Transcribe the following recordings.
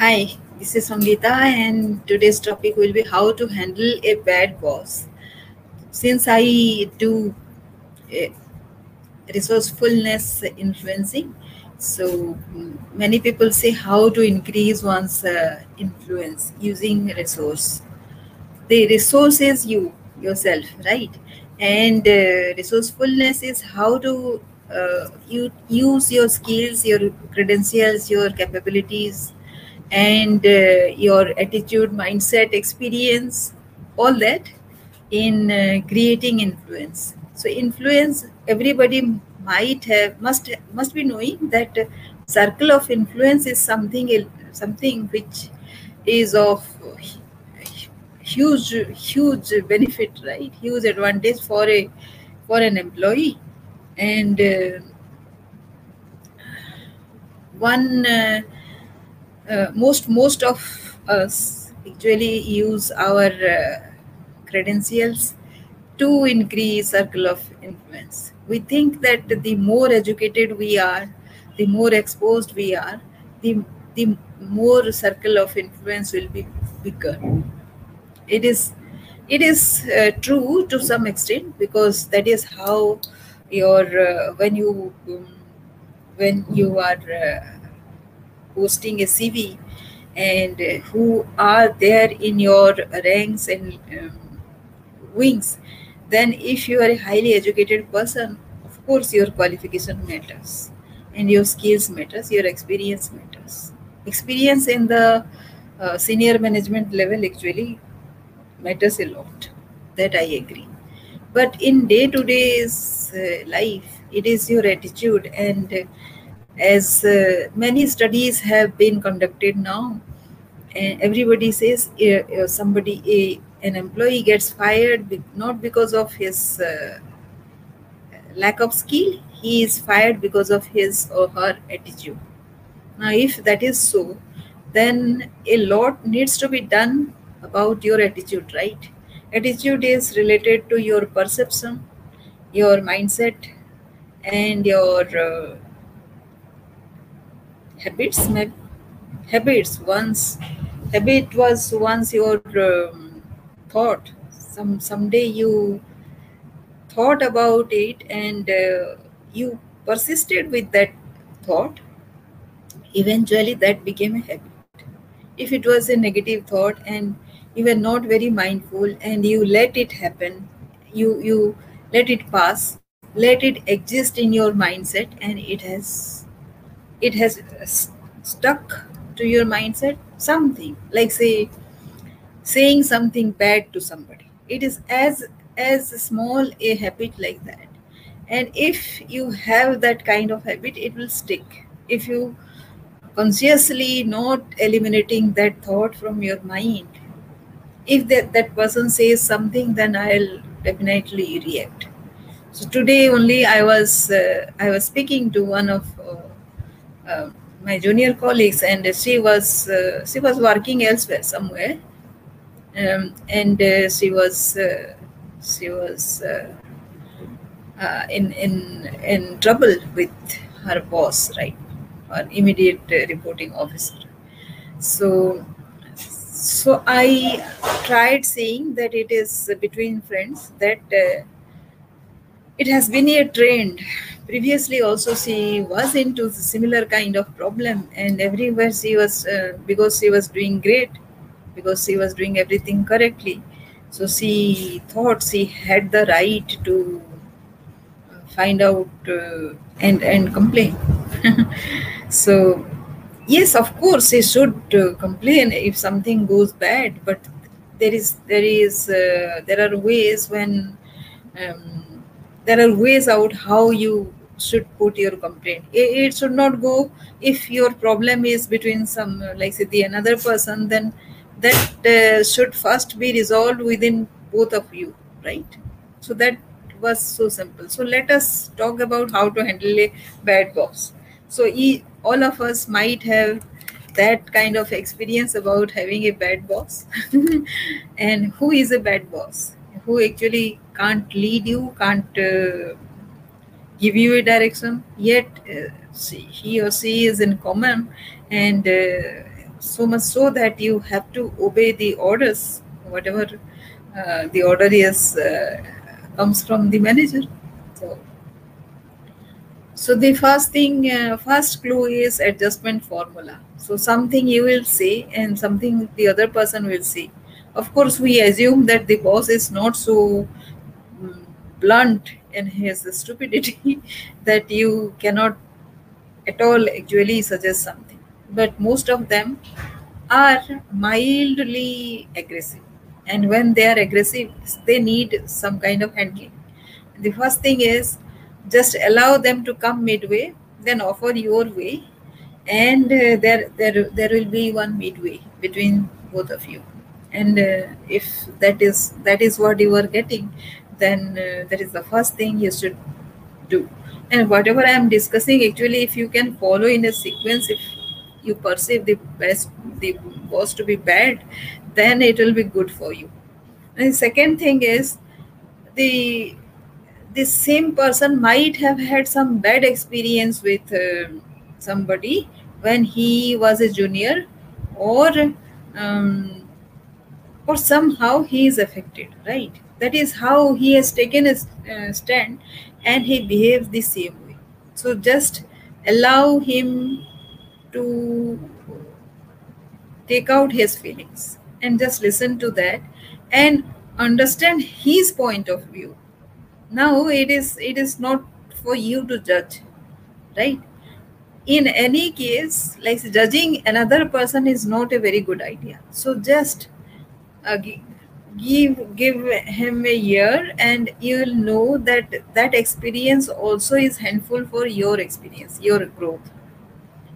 Hi, this is Sangita, and today's topic will be how to handle a bad boss. Since I do resourcefulness influencing, so many people say how to increase one's uh, influence using resource. The resource is you yourself, right? And uh, resourcefulness is how to uh, you use your skills, your credentials, your capabilities and uh, your attitude, mindset, experience, all that in uh, creating influence. So influence, everybody might have must must be knowing that circle of influence is something something which is of huge huge benefit right huge advantage for a for an employee and uh, one uh, most most of us actually use our uh, credentials to increase circle of influence. We think that the more educated we are the more exposed we are the the more circle of influence will be bigger. It is it is uh, true to some extent because that is how your uh, when you um, when you are uh, posting a CV and uh, who are there in your ranks and um, wings, then if you are a highly educated person, of course your qualification matters and your skills matters, your experience matters. Experience in the uh, senior management level actually matters a lot. That I agree. But in day-to-day uh, life, it is your attitude and uh, as uh, many studies have been conducted now and everybody says uh, somebody a, an employee gets fired not because of his uh, lack of skill he is fired because of his or her attitude. Now if that is so then a lot needs to be done about your attitude right? Attitude is related to your perception your mindset and your habits habits once habit was once your um, thought. Some someday you thought about it and uh, you persisted with that thought. Eventually that became a habit. If it was a negative thought and you were not very mindful and you let it happen you you let it pass let it exist in your mindset and it has it has stuck to your mindset something like say saying something bad to somebody. It is as as small a habit like that. And if you have that kind of habit it will stick. If you consciously not eliminating that thought from your mind if that, that person says something then i'll definitely react. So today only i was uh, i was speaking to one of uh, uh, my junior colleagues, and she was uh, she was working elsewhere somewhere, um, and uh, she was uh, she was uh, in in in trouble with her boss, right, or immediate reporting officer. So so I tried saying that it is between friends that it has been a trend. Previously also she was into similar kind of problem and everywhere she was uh, because she was doing great because she was doing everything correctly. So she thought she had the right to find out uh, and and complain. So yes of course she should uh, complain if something goes bad but there is there is uh, there are ways when um, there are ways out how you should put your complaint. It, it, should not go if your problem is between some like say the another person then that uh, should first be resolved within both of you right? So that was so simple. So let us talk about how to handle a bad boss. So all of us might have that kind of experience about having a bad boss. And who is a bad boss who actually can't lead you can't uh, give you a direction yet uh, he or she is in command and uh, so much so that you have to obey the orders, whatever uh, the order is comes from the manager. So, so the first thing, uh, first clue is adjustment formula. So something you will say and something the other person will say. Of course, we assume that the boss is not so mm, blunt in his stupidity that you cannot at all actually suggest something. But most of them are mildly aggressive. And when they are aggressive, they need some kind of handling. The first thing is just allow them to come midway, then offer your way, and uh, there, there, there will be one midway between both of you. And uh, if that is that is what you are getting, then uh, that is the first thing you should do. And whatever I am discussing, actually, if you can follow in a sequence, if you perceive the best the boss to be bad then it will be good for you and the second thing is the the same person might have had some bad experience with uh, somebody when he was a junior or um, or somehow he is affected right? That is how he has taken a uh, stand and he behaves the same way. So just allow him to take out his feelings and just listen to that and understand his point of view. Now it is it is not for you to judge right? In any case like judging another person is not a very good idea. So just uh, give give him a year and you'll know that that experience also is handful for your experience your growth.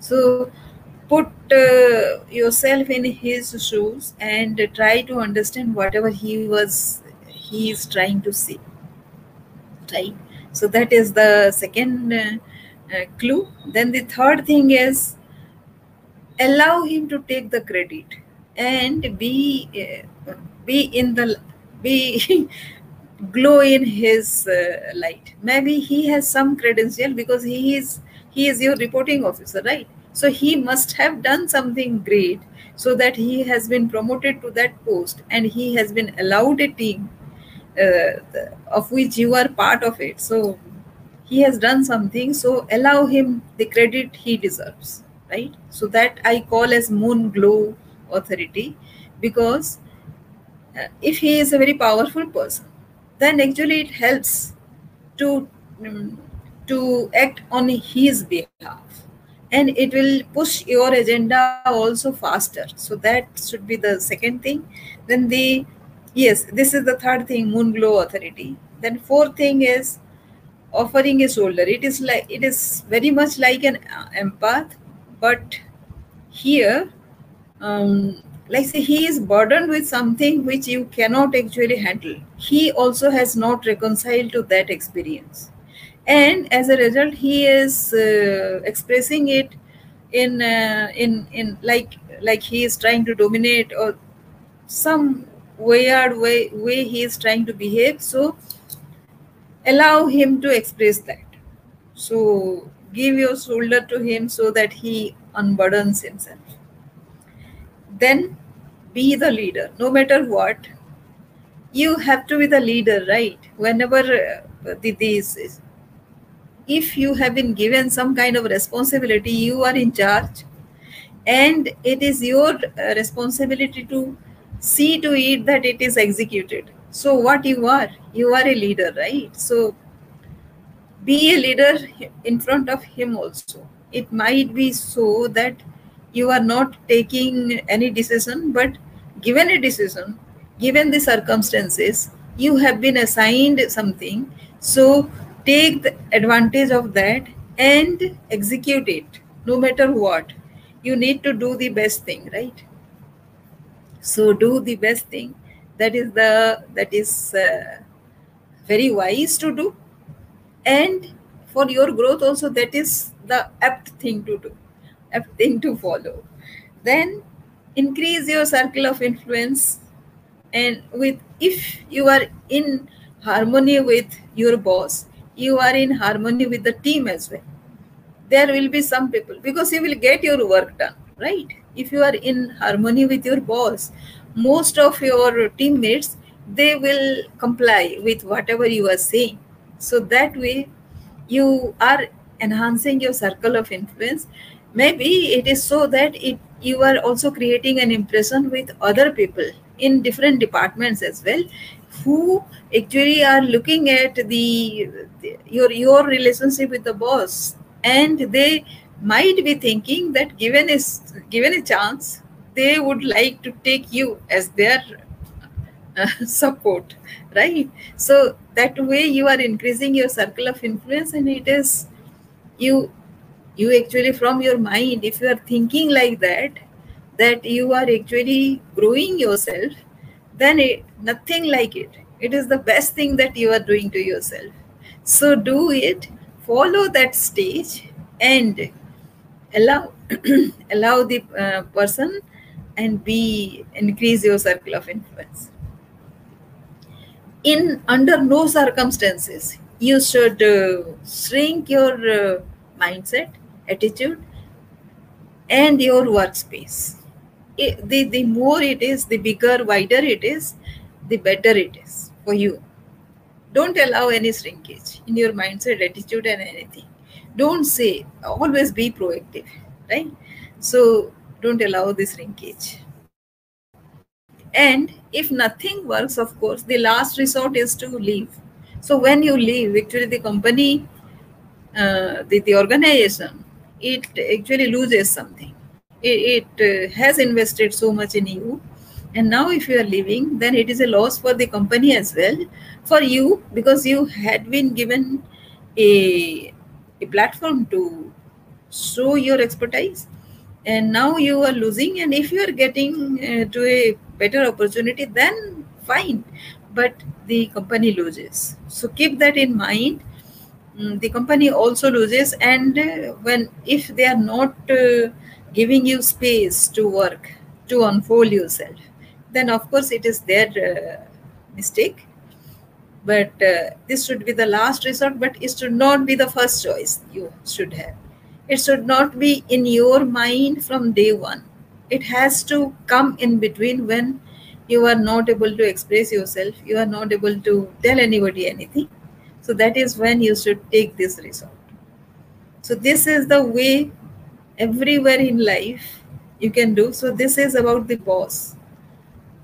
So put uh, yourself in his shoes and try to understand whatever he was he is trying to say right? So that is the second uh, uh, clue. Then the third thing is allow him to take the credit and be be in the be glow in his uh, light maybe he has some credential because he is he is your reporting officer right so he must have done something great so that he has been promoted to that post and he has been allowed a team uh, of which you are part of it. So he has done something. So allow him the credit he deserves, right? So that I call as moon glow authority because uh, if he is a very powerful person, then actually it helps to um, to act on his behalf. And it will push your agenda also faster. So that should be the second thing. Then the yes this is the third thing moon glow authority. Then fourth thing is offering a shoulder. It is like it is very much like an empath but here um, like say he is burdened with something which you cannot actually handle. He also has not reconciled to that experience. And as a result he is uh, expressing it in uh, in in like like he is trying to dominate or some weird way way he is trying to behave. So allow him to express that. So give your shoulder to him so that he unburdens himself then be the leader. No matter what you have to be the leader right? Whenever uh, the, these if you have been given some kind of responsibility you are in charge and it is your uh, responsibility to see to it that it is executed. So what you are you are a leader right? So be a leader in front of him also. It might be so that you are not taking any decision but given a decision given the circumstances you have been assigned something. So take the advantage of that and execute it no matter what. You need to do the best thing right? So do the best thing. That is the that is uh, very wise to do. And for your growth also that is the apt thing to do apt thing to follow. Then increase your circle of influence and with if you are in harmony with your boss you are in harmony with the team as well. There will be some people because you will get your work done right? If you are in harmony with your boss most of your teammates they will comply with whatever you are saying. So that way you are enhancing your circle of influence maybe it is so that it you are also creating an impression with other people in different departments as well who actually are looking at the, the your your relationship with the boss. And they might be thinking that given a given a chance they would like to take you as their uh, support right? So that way you are increasing your circle of influence and it is you you actually from your mind if you are thinking like that that you are actually growing yourself then it, nothing like it. It is the best thing that you are doing to yourself. So do it follow that stage and allow allow the uh, person and be increase your circle of influence. In under no circumstances you should uh, shrink your uh, mindset attitude and your workspace. It, the, the more it is the bigger wider it is the better it is for you. Don't allow any shrinkage in your mindset attitude and anything. Don't say always be proactive right? So don't allow this shrinkage. And if nothing works of course the last resort is to leave. So when you leave actually the company uh, the, the organization it actually loses something. It, it uh, has invested so much in you. And now if you are leaving then it is a loss for the company as well. For you because you had been given a, a platform to show your expertise. And now you are losing. And if you are getting uh, to a better opportunity then fine. But the company loses. So keep that in mind the company also loses and uh, when if they are not uh, giving you space to work to unfold yourself then of course it is their uh, mistake. But uh, this should be the last resort but it should not be the first choice you should have. It should not be in your mind from day one. It has to come in between when you are not able to express yourself you are not able to tell anybody anything so that is when you should take this result. so this is the way everywhere in life you can do so this is about the boss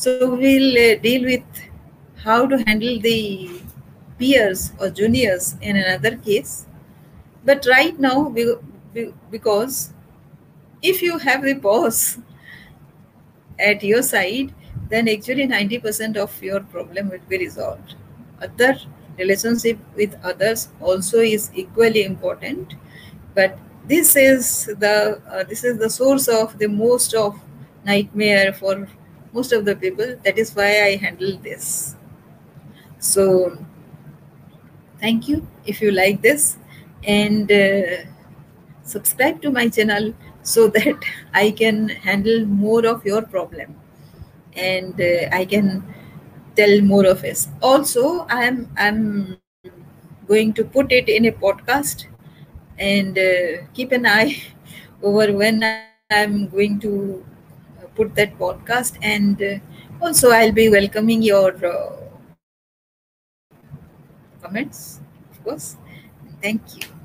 so we'll uh, deal with how to handle the peers or juniors in another case but right now because if you have the boss at your side then actually 90% of your problem will be resolved. Other relationship with others also is equally important, but this is the uh, this is the source of the most of nightmare for most of the people. That is why I handle this. So thank you if you like this and uh, subscribe to my channel so that I can handle more of your problem and uh, I can tell more of us. Also, I'm I'm going to put it in a podcast and uh, keep an eye over when I'm going to put that podcast. And uh, also I'll be welcoming your uh, comments of course. Thank you